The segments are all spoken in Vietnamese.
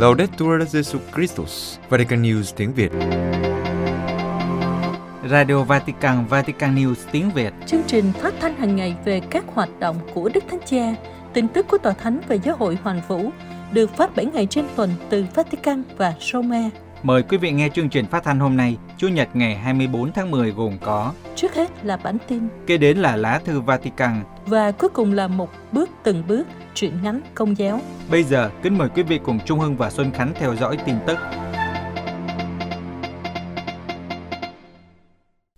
Laudetur Jesu Christus, Vatican News tiếng Việt. Radio Vatican, Vatican News tiếng Việt. Chương trình phát thanh hàng ngày về các hoạt động của Đức Thánh Cha, tin tức của Tòa Thánh và Giáo hội Hoàn Vũ được phát 7 ngày trên tuần từ Vatican và Rome. Mời quý vị nghe chương trình phát thanh hôm nay, Chủ nhật ngày 24 tháng 10 gồm có Trước hết là bản tin Kế đến là lá thư Vatican và cuối cùng là một bước từng bước truyện ngắn công giáo. Bây giờ, kính mời quý vị cùng Trung Hưng và Xuân Khánh theo dõi tin tức.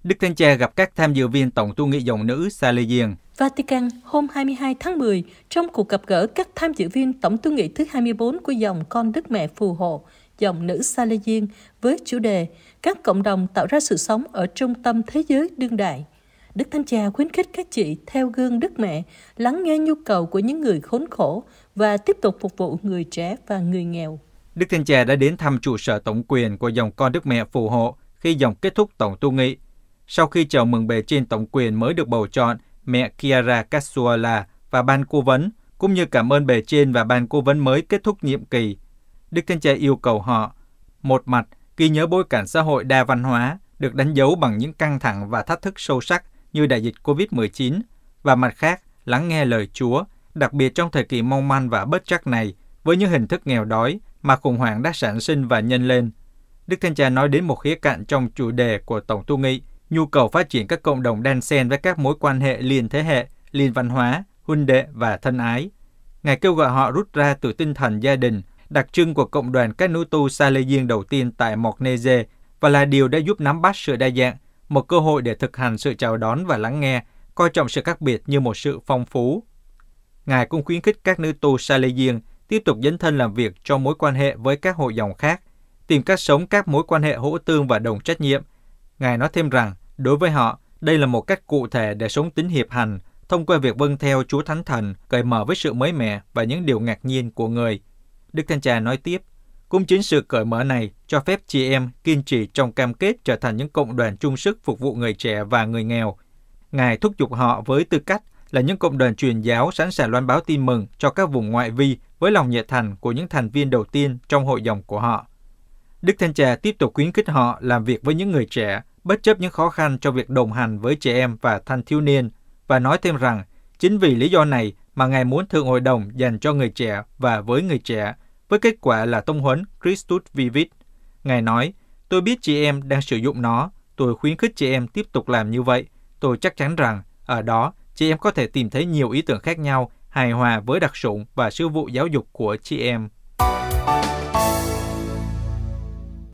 Đức Thánh Cha gặp các tham dự viên Tổng tu nghị dòng nữ Salesian. Vatican hôm 22 tháng 10 trong cuộc gặp gỡ các tham dự viên Tổng tu nghị thứ 24 của dòng con Đức Mẹ phù hộ, dòng nữ Salesian với chủ đề Các cộng đồng tạo ra sự sống ở trung tâm thế giới đương đại. Đức Thánh Cha khuyến khích các chị theo gương Đức Mẹ, lắng nghe nhu cầu của những người khốn khổ và tiếp tục phục vụ người trẻ và người nghèo. Đức Thánh Cha đã đến thăm trụ sở tổng quyền của dòng con Đức Mẹ phù hộ khi dòng kết thúc tổng tu nghị. Sau khi chào mừng bề trên tổng quyền mới được bầu chọn, mẹ Chiara Casuala và ban cố vấn, cũng như cảm ơn bề trên và ban cố vấn mới kết thúc nhiệm kỳ. Đức Thánh Cha yêu cầu họ, một mặt, ghi nhớ bối cảnh xã hội đa văn hóa, được đánh dấu bằng những căng thẳng và thách thức sâu sắc như đại dịch COVID-19, và mặt khác, lắng nghe lời Chúa, đặc biệt trong thời kỳ mong manh và bất trắc này, với những hình thức nghèo đói mà khủng hoảng đã sản sinh và nhân lên. Đức Thánh Cha nói đến một khía cạnh trong chủ đề của Tổng tu nghị, nhu cầu phát triển các cộng đồng đan xen với các mối quan hệ liền thế hệ, liền văn hóa, huynh đệ và thân ái. Ngài kêu gọi họ rút ra từ tinh thần gia đình, đặc trưng của cộng đoàn các nữ tu sa-lê-giên đầu tiên tại Mornese và là điều đã giúp nắm bắt sự đa dạng, một cơ hội để thực hành sự chào đón và lắng nghe, coi trọng sự khác biệt như một sự phong phú. Ngài cũng khuyến khích các nữ tu Salesian tiếp tục dấn thân làm việc cho mối quan hệ với các hội dòng khác, tìm cách sống các mối quan hệ hỗ tương và đồng trách nhiệm. Ngài nói thêm rằng, đối với họ, đây là một cách cụ thể để sống tính hiệp hành, thông qua việc vâng theo Chúa Thánh Thần, cởi mở với sự mới mẻ và những điều ngạc nhiên của người. Đức Thánh Cha nói tiếp, cũng chính sự cởi mở này cho phép chị em kiên trì trong cam kết trở thành những cộng đoàn chung sức phục vụ người trẻ và người nghèo. Ngài thúc giục họ với tư cách là những cộng đoàn truyền giáo sẵn sàng loan báo tin mừng cho các vùng ngoại vi với lòng nhiệt thành của những thành viên đầu tiên trong hội dòng của họ. Đức Thanh Trà tiếp tục khuyến khích họ làm việc với những người trẻ, bất chấp những khó khăn cho việc đồng hành với trẻ em và thanh thiếu niên, và nói thêm rằng chính vì lý do này mà Ngài muốn Thượng Hội đồng dành cho người trẻ và với người trẻ, với kết quả là tông huấn Christus Vivit. Ngài nói, tôi biết chị em đang sử dụng nó, tôi khuyến khích chị em tiếp tục làm như vậy. Tôi chắc chắn rằng ở đó chị em có thể tìm thấy nhiều ý tưởng khác nhau, hài hòa với đặc dụng và sư vụ giáo dục của chị em.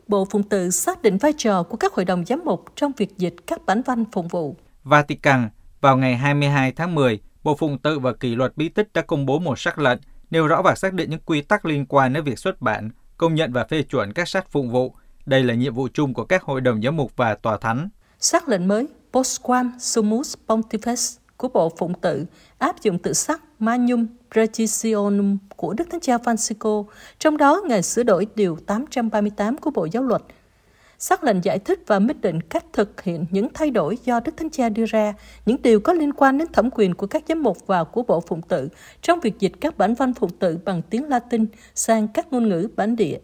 Bộ Phụng tự xác định vai trò của các hội đồng giám mục trong việc dịch các bản văn phụng vụ. Vatican, vào ngày 22 tháng 10, Bộ Phụng tự và Kỷ luật bí tích đã công bố một sắc lệnh nêu rõ và xác định những quy tắc liên quan đến việc xuất bản, công nhận và phê chuẩn các sách phụng vụ. Đây là nhiệm vụ chung của các hội đồng giám mục và tòa thánh. Sắc lệnh mới Postquam Sumus Pontifex của Bộ Phụng tự áp dụng tự sắc Magnum Precisionum của Đức Thánh Cha Francisco, trong đó Ngài sửa đổi điều 838 của Bộ Giáo luật. Sắc lệnh giải thích và minh định cách thực hiện những thay đổi do Đức Thánh Cha đưa ra, những điều có liên quan đến thẩm quyền của các giám mục và của Bộ Phụng tự trong việc dịch các bản văn phụng tự bằng tiếng Latin sang các ngôn ngữ bản địa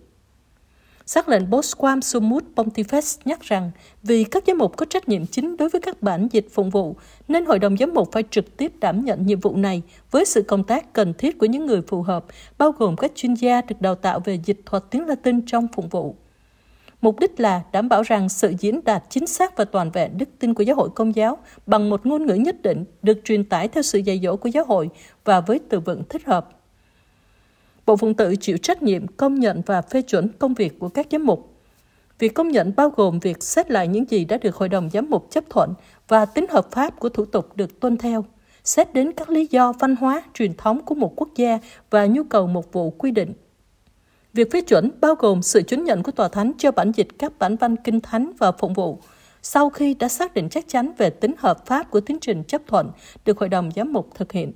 Sắc lệnh Bosquam Sumut Pontifex nhắc rằng vì các giám mục có trách nhiệm chính đối với các bản dịch phụng vụ, nên Hội đồng giám mục phải trực tiếp đảm nhận nhiệm vụ này với sự công tác cần thiết của những người phù hợp, bao gồm các chuyên gia được đào tạo về dịch thuật tiếng Latin trong phụng vụ. Mục đích là đảm bảo rằng sự diễn đạt chính xác và toàn vẹn đức tin của giáo hội công giáo bằng một ngôn ngữ nhất định được truyền tải theo sự dạy dỗ của giáo hội và với từ vựng thích hợp. Bộ Phụng tự chịu trách nhiệm công nhận và phê chuẩn công việc của các giám mục. Việc công nhận bao gồm việc xét lại những gì đã được Hội đồng Giám mục chấp thuận và tính hợp pháp của thủ tục được tuân theo, xét đến các lý do văn hóa, truyền thống của một quốc gia và nhu cầu một vụ quy định. Việc phê chuẩn bao gồm sự chứng nhận của Tòa Thánh cho bản dịch các bản văn kinh thánh và phụng vụ, sau khi đã xác định chắc chắn về tính hợp pháp của tiến trình chấp thuận được Hội đồng Giám mục thực hiện.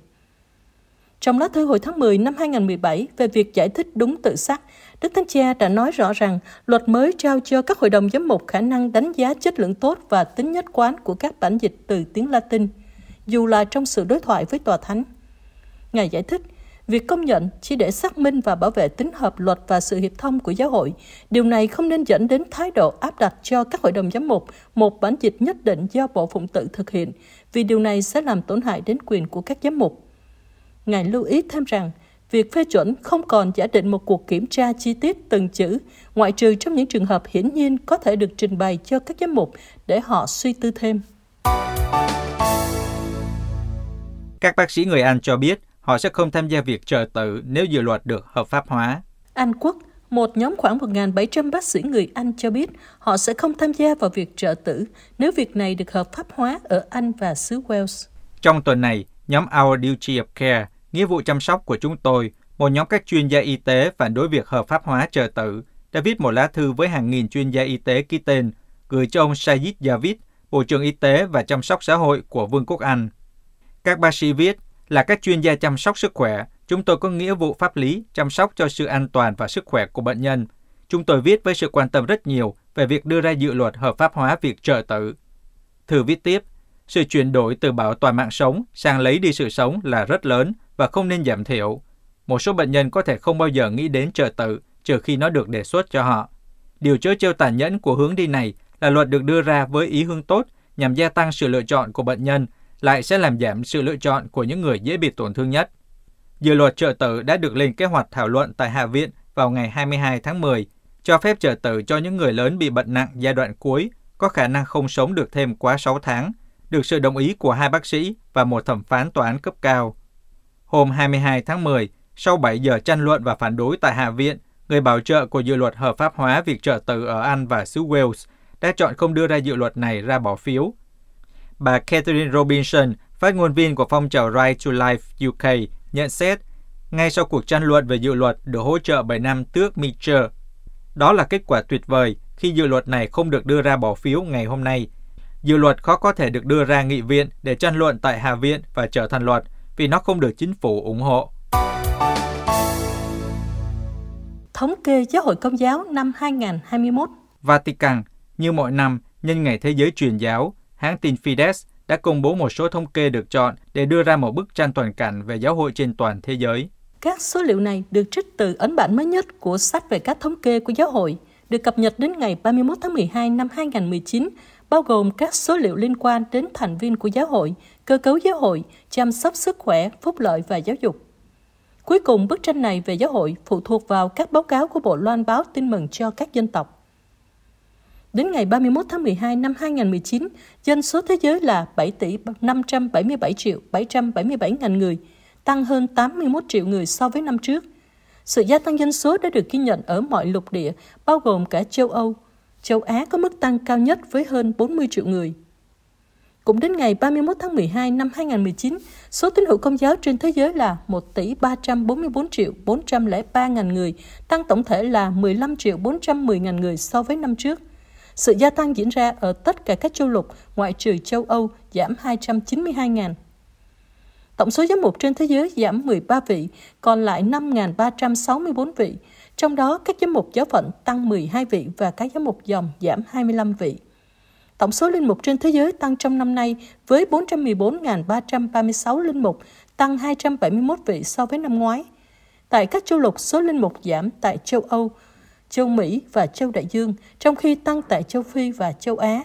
Trong lá thư hồi tháng 10 năm 2017 về việc giải thích đúng tự sắc, Đức Thánh Cha đã nói rõ rằng luật mới trao cho các hội đồng giám mục khả năng đánh giá chất lượng tốt và tính nhất quán của các bản dịch từ tiếng Latin, dù là trong sự đối thoại với tòa thánh. Ngài giải thích, Việc công nhận chỉ để xác minh và bảo vệ tính hợp luật và sự hiệp thông của giáo hội, điều này không nên dẫn đến thái độ áp đặt cho các hội đồng giám mục một bản dịch nhất định do Bộ Phụng tự thực hiện, vì điều này sẽ làm tổn hại đến quyền của các giám mục. Ngài lưu ý thêm rằng, việc phê chuẩn không còn giả định một cuộc kiểm tra chi tiết từng chữ, ngoại trừ trong những trường hợp hiển nhiên có thể được trình bày cho các giám mục để họ suy tư thêm. Các bác sĩ người Anh cho biết họ sẽ không tham gia việc trợ tự nếu dự luật được hợp pháp hóa. Anh Quốc, một nhóm khoảng 1.700 bác sĩ người Anh cho biết họ sẽ không tham gia vào việc trợ tử nếu việc này được hợp pháp hóa ở Anh và xứ Wales. Trong tuần này, nhóm Our Duty of Care, nghĩa vụ chăm sóc của chúng tôi, một nhóm các chuyên gia y tế phản đối việc hợp pháp hóa trợ tử, đã viết một lá thư với hàng nghìn chuyên gia y tế ký tên, gửi cho ông Sajid Javid, Bộ trưởng Y tế và Chăm sóc Xã hội của Vương quốc Anh. Các bác sĩ viết, là các chuyên gia chăm sóc sức khỏe, chúng tôi có nghĩa vụ pháp lý chăm sóc cho sự an toàn và sức khỏe của bệnh nhân. Chúng tôi viết với sự quan tâm rất nhiều về việc đưa ra dự luật hợp pháp hóa việc trợ tử. Thư viết tiếp, sự chuyển đổi từ bảo toàn mạng sống sang lấy đi sự sống là rất lớn và không nên giảm thiểu. Một số bệnh nhân có thể không bao giờ nghĩ đến trợ tử trừ khi nó được đề xuất cho họ. Điều chớ trêu tàn nhẫn của hướng đi này là luật được đưa ra với ý hướng tốt nhằm gia tăng sự lựa chọn của bệnh nhân lại sẽ làm giảm sự lựa chọn của những người dễ bị tổn thương nhất. Dự luật trợ tử đã được lên kế hoạch thảo luận tại Hạ viện vào ngày 22 tháng 10, cho phép trợ tử cho những người lớn bị bệnh nặng giai đoạn cuối có khả năng không sống được thêm quá 6 tháng, được sự đồng ý của hai bác sĩ và một thẩm phán tòa án cấp cao. Hôm 22 tháng 10, sau 7 giờ tranh luận và phản đối tại Hạ viện, người bảo trợ của dự luật hợp pháp hóa việc trợ tử ở Anh và xứ Wales đã chọn không đưa ra dự luật này ra bỏ phiếu Bà Catherine Robinson, phát ngôn viên của phong trào Right to Life UK, nhận xét, ngay sau cuộc tranh luận về dự luật được hỗ trợ bởi năm tước Mitchell. Đó là kết quả tuyệt vời khi dự luật này không được đưa ra bỏ phiếu ngày hôm nay. Dự luật khó có thể được đưa ra nghị viện để tranh luận tại Hạ viện và trở thành luật vì nó không được chính phủ ủng hộ. Thống kê Giáo hội Công giáo năm 2021 Vatican, như mọi năm, nhân ngày Thế giới truyền giáo, hãng tin Fides đã công bố một số thống kê được chọn để đưa ra một bức tranh toàn cảnh về giáo hội trên toàn thế giới. Các số liệu này được trích từ ấn bản mới nhất của sách về các thống kê của giáo hội, được cập nhật đến ngày 31 tháng 12 năm 2019, bao gồm các số liệu liên quan đến thành viên của giáo hội, cơ cấu giáo hội, chăm sóc sức khỏe, phúc lợi và giáo dục. Cuối cùng, bức tranh này về giáo hội phụ thuộc vào các báo cáo của Bộ Loan báo tin mừng cho các dân tộc. Đến ngày 31 tháng 12 năm 2019, dân số thế giới là 7 tỷ 577 triệu 777 ngàn người, tăng hơn 81 triệu người so với năm trước. Sự gia tăng dân số đã được ghi nhận ở mọi lục địa, bao gồm cả châu Âu. Châu Á có mức tăng cao nhất với hơn 40 triệu người. Cũng đến ngày 31 tháng 12 năm 2019, số tín hữu công giáo trên thế giới là 1 tỷ 344 triệu 403 ngàn người, tăng tổng thể là 15 triệu 410 ngàn người so với năm trước. Sự gia tăng diễn ra ở tất cả các châu lục, ngoại trừ châu Âu, giảm 292.000. Tổng số giám mục trên thế giới giảm 13 vị, còn lại 5.364 vị. Trong đó, các giám mục giáo phận tăng 12 vị và các giám mục dòng giảm 25 vị. Tổng số linh mục trên thế giới tăng trong năm nay với 414.336 linh mục, tăng 271 vị so với năm ngoái. Tại các châu lục, số linh mục giảm tại châu Âu châu Mỹ và châu Đại Dương, trong khi tăng tại châu Phi và châu Á.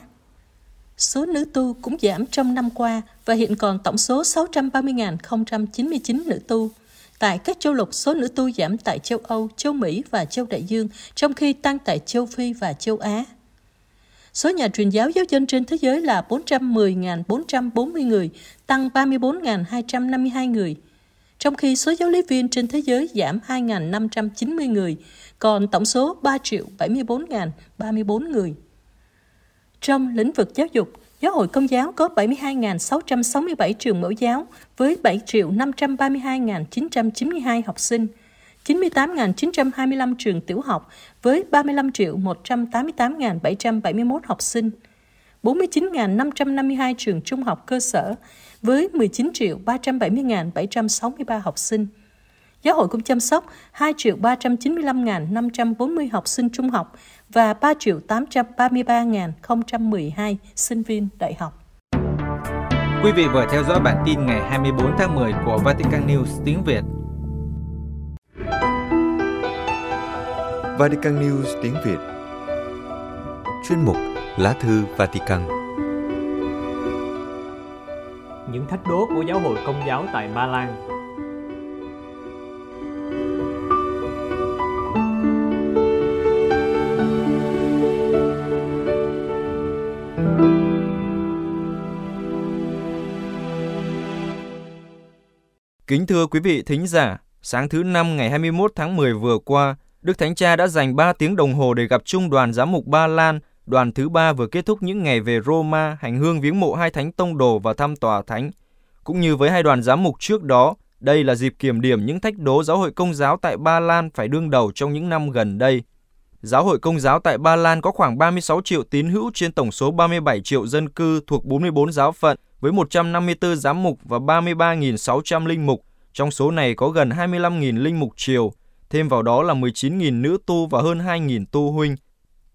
Số nữ tu cũng giảm trong năm qua và hiện còn tổng số 630.099 nữ tu. Tại các châu lục, số nữ tu giảm tại châu Âu, châu Mỹ và châu Đại Dương, trong khi tăng tại châu Phi và châu Á. Số nhà truyền giáo giáo dân trên thế giới là 410.440 người, tăng 34.252 người. Trong khi số giáo lý viên trên thế giới giảm 2.590 người, còn tổng số 3 triệu 74.034 người. Trong lĩnh vực giáo dục, Giáo hội Công giáo có 72.667 trường mẫu giáo với 7 triệu 532.992 học sinh, 98.925 trường tiểu học với 35 triệu 188.771 học sinh, 49.552 trường trung học cơ sở với 19 triệu 370.763 học sinh. Giáo hội cũng chăm sóc 2 triệu 395.540 học sinh trung học và 3 triệu 833.012 sinh viên đại học. Quý vị vừa theo dõi bản tin ngày 24 tháng 10 của Vatican News tiếng Việt. Vatican News tiếng Việt Chuyên mục Lá thư Vatican những thách đố của giáo hội công giáo tại Ba Lan Kính thưa quý vị thính giả, sáng thứ Năm ngày 21 tháng 10 vừa qua, Đức Thánh Cha đã dành 3 tiếng đồng hồ để gặp Trung đoàn giám mục Ba Lan. Đoàn thứ ba vừa kết thúc những ngày về Roma, hành hương viếng mộ hai thánh tông đồ và thăm tòa thánh. Cũng như với hai đoàn giám mục trước đó, đây là dịp kiểm điểm những thách đố giáo hội công giáo tại Ba Lan phải đương đầu trong những năm gần đây. Giáo hội công giáo tại Ba Lan có khoảng 36 triệu tín hữu trên tổng số 37 triệu dân cư thuộc 44 giáo phận với 154 giám mục và 33.600 linh mục. Trong số này có gần 25.000 linh mục triều, thêm vào đó là 19.000 nữ tu và hơn 2.000 tu huynh.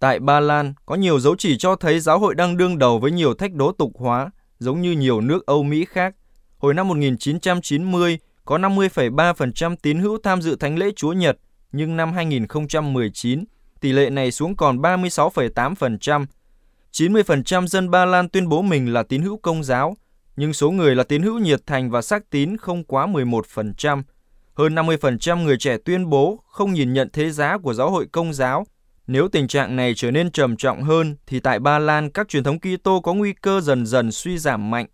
Tại Ba Lan, có nhiều dấu chỉ cho thấy giáo hội đang đương đầu với nhiều thách đố tục hóa, giống như nhiều nước Âu Mỹ khác. Hồi năm 1990, có 50,3% tín hữu tham dự thánh lễ Chúa Nhật, nhưng năm 2019, tỷ lệ này xuống còn 36,8%. 90% dân Ba Lan tuyên bố mình là tín hữu công giáo, nhưng số người là tín hữu nhiệt thành và xác tín không quá 11%. Hơn 50% người trẻ tuyên bố không nhìn nhận thế giá của giáo hội công giáo. Nếu tình trạng này trở nên trầm trọng hơn, thì tại Ba Lan các truyền thống Kitô có nguy cơ dần dần suy giảm mạnh.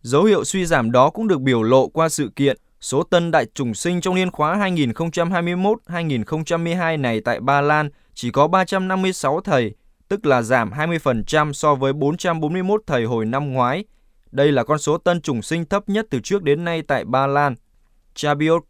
Dấu hiệu suy giảm đó cũng được biểu lộ qua sự kiện số tân đại trùng sinh trong niên khóa 2021-2022 này tại Ba Lan chỉ có 356 thầy, tức là giảm 20% so với 441 thầy hồi năm ngoái. Đây là con số tân trùng sinh thấp nhất từ trước đến nay tại Ba Lan. Chabiot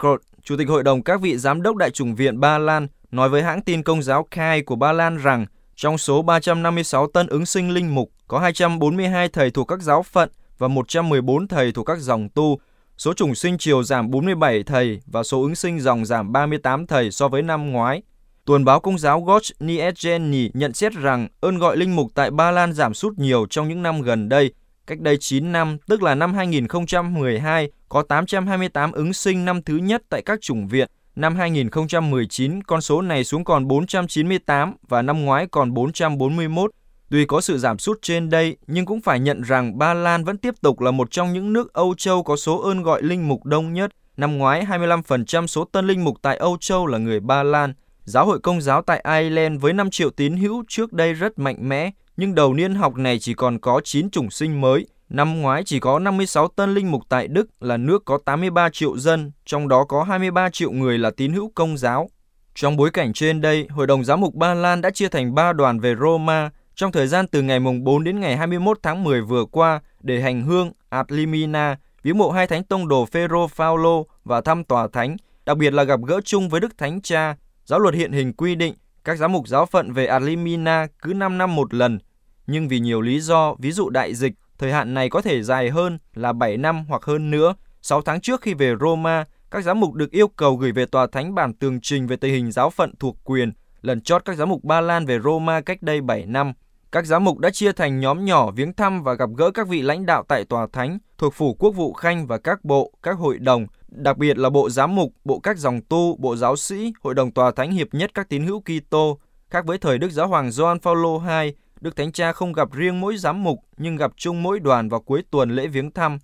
Chủ tịch Hội đồng các vị giám đốc Đại trùng viện Ba Lan, nói với hãng tin công giáo Kai của Ba Lan rằng trong số 356 tân ứng sinh linh mục, có 242 thầy thuộc các giáo phận và 114 thầy thuộc các dòng tu. Số chủng sinh chiều giảm 47 thầy và số ứng sinh dòng giảm 38 thầy so với năm ngoái. Tuần báo Công giáo Gotch Niedzheny nhận xét rằng ơn gọi linh mục tại Ba Lan giảm sút nhiều trong những năm gần đây. Cách đây 9 năm, tức là năm 2012, có 828 ứng sinh năm thứ nhất tại các chủng viện. Năm 2019, con số này xuống còn 498 và năm ngoái còn 441. Tuy có sự giảm sút trên đây, nhưng cũng phải nhận rằng Ba Lan vẫn tiếp tục là một trong những nước Âu Châu có số ơn gọi linh mục đông nhất. Năm ngoái, 25% số tân linh mục tại Âu Châu là người Ba Lan. Giáo hội công giáo tại Ireland với 5 triệu tín hữu trước đây rất mạnh mẽ, nhưng đầu niên học này chỉ còn có 9 chủng sinh mới. Năm ngoái chỉ có 56 tân linh mục tại Đức là nước có 83 triệu dân, trong đó có 23 triệu người là tín hữu công giáo. Trong bối cảnh trên đây, Hội đồng Giám mục Ba Lan đã chia thành 3 đoàn về Roma trong thời gian từ ngày mùng 4 đến ngày 21 tháng 10 vừa qua để hành hương Ad Limina, viếng mộ hai thánh tông đồ Phêrô Phaolô và thăm tòa thánh, đặc biệt là gặp gỡ chung với Đức Thánh Cha. Giáo luật hiện hình quy định các giám mục giáo phận về Ad Limina cứ 5 năm một lần, nhưng vì nhiều lý do, ví dụ đại dịch, thời hạn này có thể dài hơn là 7 năm hoặc hơn nữa. 6 tháng trước khi về Roma, các giám mục được yêu cầu gửi về tòa thánh bản tường trình về tình hình giáo phận thuộc quyền. Lần chót các giám mục Ba Lan về Roma cách đây 7 năm. Các giám mục đã chia thành nhóm nhỏ viếng thăm và gặp gỡ các vị lãnh đạo tại tòa thánh, thuộc phủ quốc vụ khanh và các bộ, các hội đồng, đặc biệt là bộ giám mục, bộ các dòng tu, bộ giáo sĩ, hội đồng tòa thánh hiệp nhất các tín hữu Kitô. Khác với thời Đức Giáo Hoàng Gioan Phaolô II, Đức Thánh Cha không gặp riêng mỗi giám mục nhưng gặp chung mỗi đoàn vào cuối tuần lễ viếng thăm.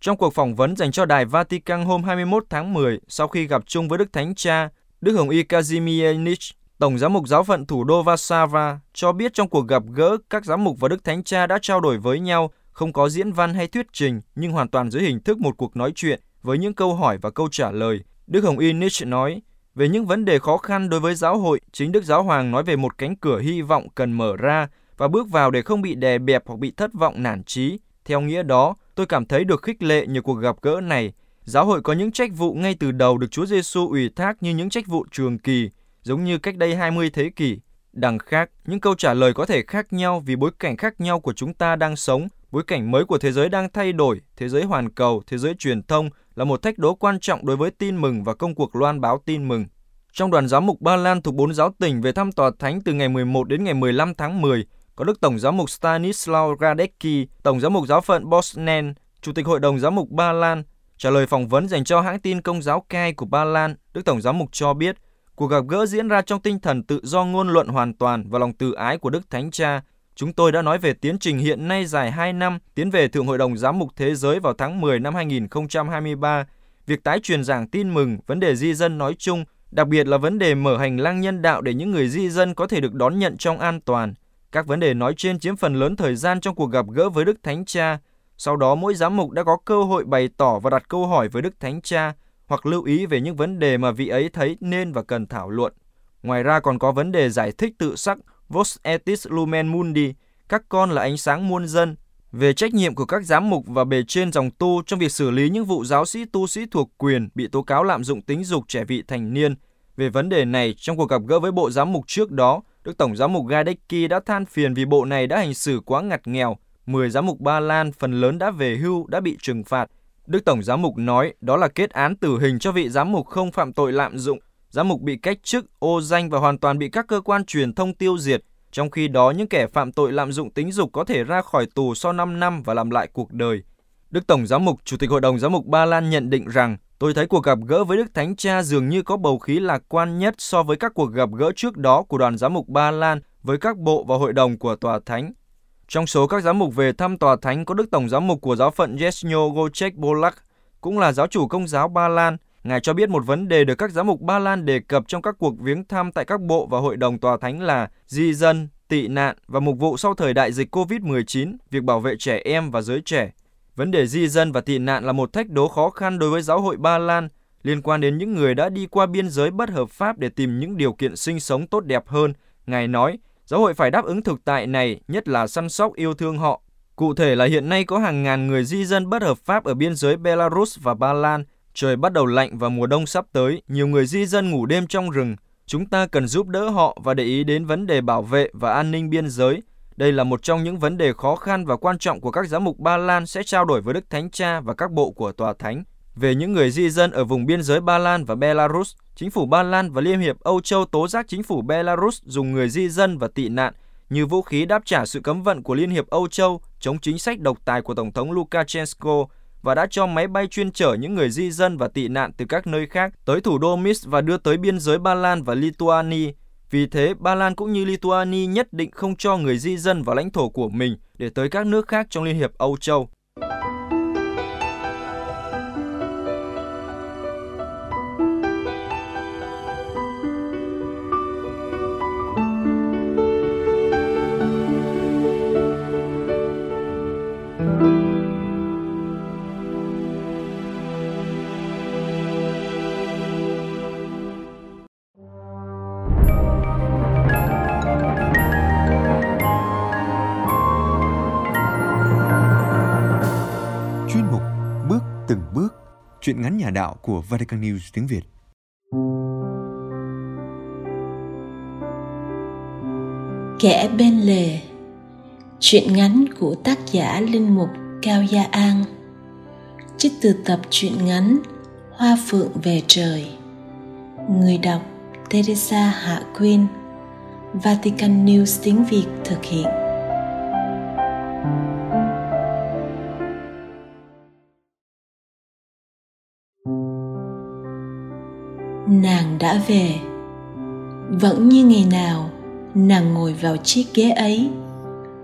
Trong cuộc phỏng vấn dành cho Đài Vatican hôm 21 tháng 10, sau khi gặp chung với Đức Thánh Cha, Đức Hồng Y Kazimianich, Tổng giám mục giáo phận thủ đô Varsava, cho biết trong cuộc gặp gỡ, các giám mục và Đức Thánh Cha đã trao đổi với nhau, không có diễn văn hay thuyết trình, nhưng hoàn toàn dưới hình thức một cuộc nói chuyện với những câu hỏi và câu trả lời. Đức Hồng Y Nietzsche nói, về những vấn đề khó khăn đối với giáo hội, chính Đức Giáo Hoàng nói về một cánh cửa hy vọng cần mở ra và bước vào để không bị đè bẹp hoặc bị thất vọng nản trí. Theo nghĩa đó, tôi cảm thấy được khích lệ nhờ cuộc gặp gỡ này. Giáo hội có những trách vụ ngay từ đầu được Chúa Giêsu ủy thác như những trách vụ trường kỳ, giống như cách đây 20 thế kỷ. Đằng khác, những câu trả lời có thể khác nhau vì bối cảnh khác nhau của chúng ta đang sống, bối cảnh mới của thế giới đang thay đổi, thế giới hoàn cầu, thế giới truyền thông là một thách đố quan trọng đối với tin mừng và công cuộc loan báo tin mừng. Trong đoàn giám mục Ba Lan thuộc bốn giáo tỉnh về thăm tòa thánh từ ngày 11 đến ngày 15 tháng 10, có Đức Tổng giám mục Stanislaw Radecki, Tổng giám mục giáo phận Bosnen, Chủ tịch Hội đồng giám mục Ba Lan, trả lời phỏng vấn dành cho hãng tin công giáo Kai của Ba Lan, Đức Tổng giám mục cho biết Cuộc gặp gỡ diễn ra trong tinh thần tự do ngôn luận hoàn toàn và lòng từ ái của Đức Thánh Cha. Chúng tôi đã nói về tiến trình hiện nay dài 2 năm tiến về Thượng Hội đồng Giám mục Thế giới vào tháng 10 năm 2023, việc tái truyền giảng tin mừng, vấn đề di dân nói chung, đặc biệt là vấn đề mở hành lang nhân đạo để những người di dân có thể được đón nhận trong an toàn. Các vấn đề nói trên chiếm phần lớn thời gian trong cuộc gặp gỡ với Đức Thánh Cha. Sau đó mỗi giám mục đã có cơ hội bày tỏ và đặt câu hỏi với Đức Thánh Cha hoặc lưu ý về những vấn đề mà vị ấy thấy nên và cần thảo luận. Ngoài ra còn có vấn đề giải thích tự sắc Vos Etis Lumen Mundi, các con là ánh sáng muôn dân, về trách nhiệm của các giám mục và bề trên dòng tu trong việc xử lý những vụ giáo sĩ tu sĩ thuộc quyền bị tố cáo lạm dụng tính dục trẻ vị thành niên. Về vấn đề này, trong cuộc gặp gỡ với bộ giám mục trước đó, Đức Tổng giám mục Gadecki đã than phiền vì bộ này đã hành xử quá ngặt nghèo. Mười giám mục Ba Lan phần lớn đã về hưu, đã bị trừng phạt. Đức Tổng giám mục nói đó là kết án tử hình cho vị giám mục không phạm tội lạm dụng. Giám mục bị cách chức, ô danh và hoàn toàn bị các cơ quan truyền thông tiêu diệt. Trong khi đó, những kẻ phạm tội lạm dụng tính dục có thể ra khỏi tù sau 5 năm và làm lại cuộc đời. Đức Tổng Giám mục, Chủ tịch Hội đồng Giám mục Ba Lan nhận định rằng, tôi thấy cuộc gặp gỡ với Đức Thánh Cha dường như có bầu khí lạc quan nhất so với các cuộc gặp gỡ trước đó của đoàn giám mục Ba Lan với các bộ và hội đồng của Tòa Thánh. Trong số các giám mục về thăm Tòa Thánh có Đức Tổng Giám mục của giáo phận Jesnyo Gocek Bolak, cũng là giáo chủ công giáo Ba Lan. Ngài cho biết một vấn đề được các giám mục Ba Lan đề cập trong các cuộc viếng thăm tại các bộ và hội đồng Tòa Thánh là di dân, tị nạn và mục vụ sau thời đại dịch COVID-19, việc bảo vệ trẻ em và giới trẻ. Vấn đề di dân và tị nạn là một thách đố khó khăn đối với giáo hội Ba Lan liên quan đến những người đã đi qua biên giới bất hợp pháp để tìm những điều kiện sinh sống tốt đẹp hơn. Ngài nói, giáo hội phải đáp ứng thực tại này, nhất là săn sóc yêu thương họ. Cụ thể là hiện nay có hàng ngàn người di dân bất hợp pháp ở biên giới Belarus và Ba Lan. Trời bắt đầu lạnh và mùa đông sắp tới, nhiều người di dân ngủ đêm trong rừng, Chúng ta cần giúp đỡ họ và để ý đến vấn đề bảo vệ và an ninh biên giới. Đây là một trong những vấn đề khó khăn và quan trọng của các giám mục Ba Lan sẽ trao đổi với Đức Thánh Cha và các bộ của Tòa Thánh. Về những người di dân ở vùng biên giới Ba Lan và Belarus, chính phủ Ba Lan và Liên hiệp Âu Châu tố giác chính phủ Belarus dùng người di dân và tị nạn như vũ khí đáp trả sự cấm vận của Liên hiệp Âu Châu chống chính sách độc tài của Tổng thống Lukashenko và đã cho máy bay chuyên chở những người di dân và tị nạn từ các nơi khác tới thủ đô Minsk và đưa tới biên giới Ba Lan và Lithuania. Vì thế, Ba Lan cũng như Lithuania nhất định không cho người di dân vào lãnh thổ của mình để tới các nước khác trong Liên hiệp Âu Châu. Nhà đạo của Vatican News tiếng Việt. Kẻ bên lề. Chuyện ngắn của tác giả Linh Mục Cao Gia An. Trích từ tập truyện ngắn Hoa Phượng về trời. Người đọc Teresa Hạ Quyên. Vatican News tiếng Việt thực hiện. Đã về. Vẫn như ngày nào, nàng ngồi vào chiếc ghế ấy,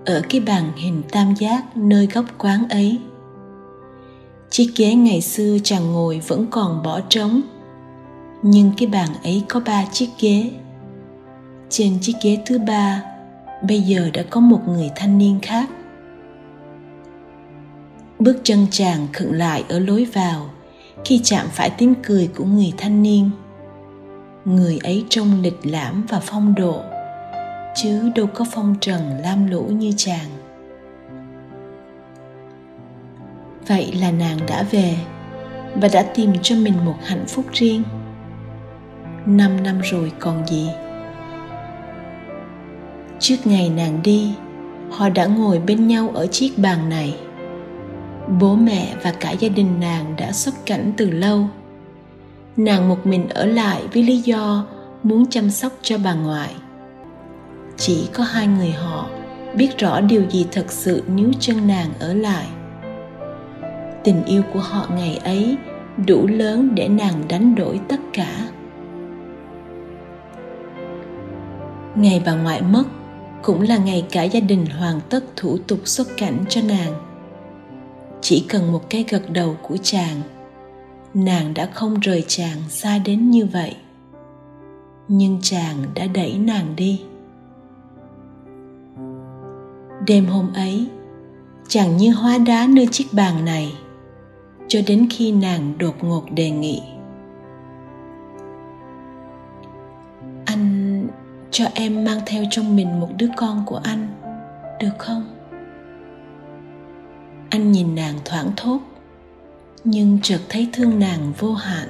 ở cái bàn hình tam giác nơi góc quán ấy. Chiếc ghế ngày xưa chàng ngồi vẫn còn bỏ trống, nhưng cái bàn ấy có ba chiếc ghế. Trên chiếc ghế thứ ba, bây giờ đã có một người thanh niên khác. Bước chân chàng khựng lại ở lối vào, khi chạm phải tiếng cười của người thanh niên người ấy trông lịch lãm và phong độ. Chứ đâu có phong trần lam lũ như chàng. Vậy là nàng đã về và đã tìm cho mình một hạnh phúc riêng. Năm năm rồi còn gì? Trước ngày nàng đi, họ đã ngồi bên nhau ở chiếc bàn này. Bố mẹ và cả gia đình nàng đã xuất cảnh từ lâu nàng một mình ở lại với lý do muốn chăm sóc cho bà ngoại. Chỉ có hai người họ biết rõ điều gì thật sự nếu chân nàng ở lại. Tình yêu của họ ngày ấy đủ lớn để nàng đánh đổi tất cả. Ngày bà ngoại mất cũng là ngày cả gia đình hoàn tất thủ tục xuất cảnh cho nàng. Chỉ cần một cái gật đầu của chàng nàng đã không rời chàng xa đến như vậy. Nhưng chàng đã đẩy nàng đi. Đêm hôm ấy, chàng như hóa đá nơi chiếc bàn này, cho đến khi nàng đột ngột đề nghị. Anh cho em mang theo trong mình một đứa con của anh, được không? Anh nhìn nàng thoảng thốt nhưng chợt thấy thương nàng vô hạn.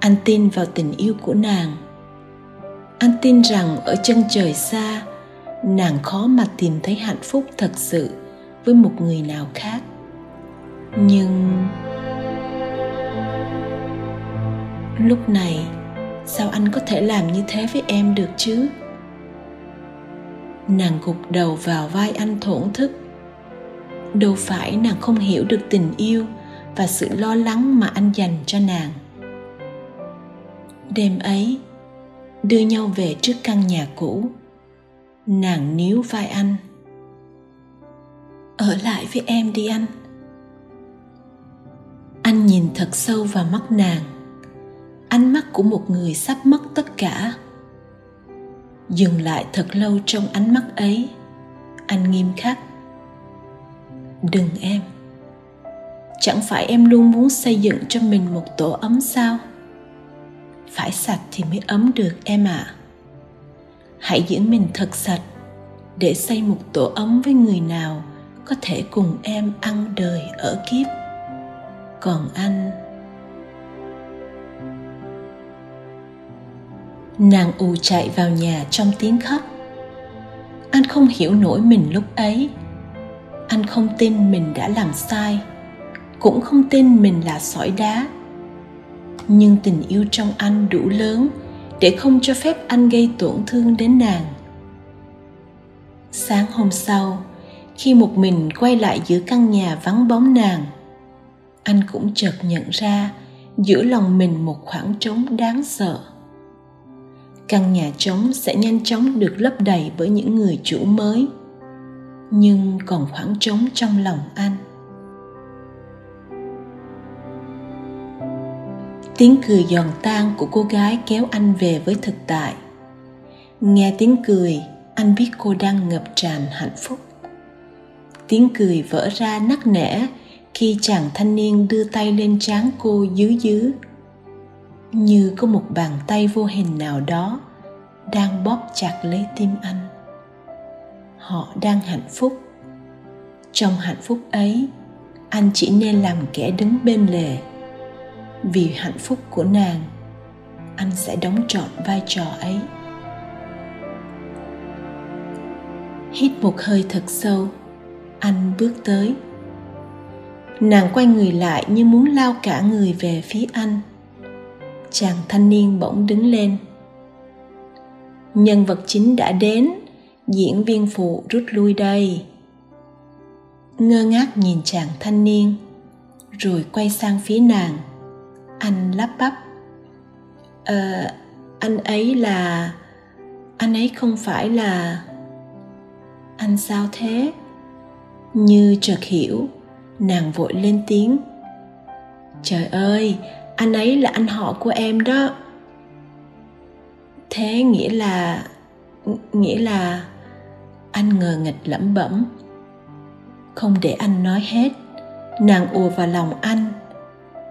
Anh tin vào tình yêu của nàng. Anh tin rằng ở chân trời xa, nàng khó mà tìm thấy hạnh phúc thật sự với một người nào khác. Nhưng lúc này, sao anh có thể làm như thế với em được chứ? Nàng gục đầu vào vai anh thổn thức. Đâu phải nàng không hiểu được tình yêu và sự lo lắng mà anh dành cho nàng. Đêm ấy, đưa nhau về trước căn nhà cũ. Nàng níu vai anh. Ở lại với em đi anh. Anh nhìn thật sâu vào mắt nàng. Ánh mắt của một người sắp mất tất cả. Dừng lại thật lâu trong ánh mắt ấy. Anh nghiêm khắc. Đừng em chẳng phải em luôn muốn xây dựng cho mình một tổ ấm sao? Phải sạch thì mới ấm được em ạ. À. hãy giữ mình thật sạch để xây một tổ ấm với người nào có thể cùng em ăn đời ở kiếp. Còn anh? Nàng ù chạy vào nhà trong tiếng khóc. Anh không hiểu nổi mình lúc ấy. Anh không tin mình đã làm sai cũng không tin mình là sỏi đá. Nhưng tình yêu trong anh đủ lớn để không cho phép anh gây tổn thương đến nàng. Sáng hôm sau, khi một mình quay lại giữa căn nhà vắng bóng nàng, anh cũng chợt nhận ra giữa lòng mình một khoảng trống đáng sợ. Căn nhà trống sẽ nhanh chóng được lấp đầy bởi những người chủ mới, nhưng còn khoảng trống trong lòng anh. Tiếng cười giòn tan của cô gái kéo anh về với thực tại. Nghe tiếng cười, anh biết cô đang ngập tràn hạnh phúc. Tiếng cười vỡ ra nắc nẻ khi chàng thanh niên đưa tay lên trán cô dứ dứ. Như có một bàn tay vô hình nào đó đang bóp chặt lấy tim anh. Họ đang hạnh phúc. Trong hạnh phúc ấy, anh chỉ nên làm kẻ đứng bên lề vì hạnh phúc của nàng, anh sẽ đóng trọn vai trò ấy. Hít một hơi thật sâu, anh bước tới. Nàng quay người lại như muốn lao cả người về phía anh. Chàng thanh niên bỗng đứng lên. Nhân vật chính đã đến, diễn viên phụ rút lui đây. Ngơ ngác nhìn chàng thanh niên, rồi quay sang phía nàng anh lắp bắp. Ờ anh ấy là, anh ấy không phải là, anh sao thế? Như chợt hiểu, nàng vội lên tiếng. Trời ơi, anh ấy là anh họ của em đó. Thế nghĩa là nghĩa là anh ngờ nghịch lẩm bẩm. Không để anh nói hết, nàng ùa vào lòng anh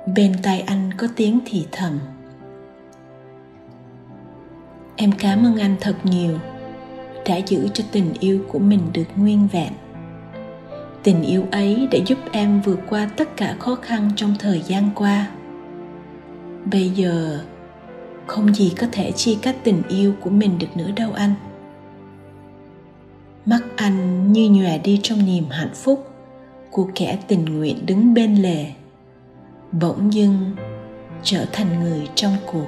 bên tai anh có tiếng thì thầm. Em cảm ơn anh thật nhiều, đã giữ cho tình yêu của mình được nguyên vẹn. Tình yêu ấy đã giúp em vượt qua tất cả khó khăn trong thời gian qua. Bây giờ, không gì có thể chia cắt tình yêu của mình được nữa đâu anh. Mắt anh như nhòe đi trong niềm hạnh phúc của kẻ tình nguyện đứng bên lề bỗng dưng trở thành người trong cuộc.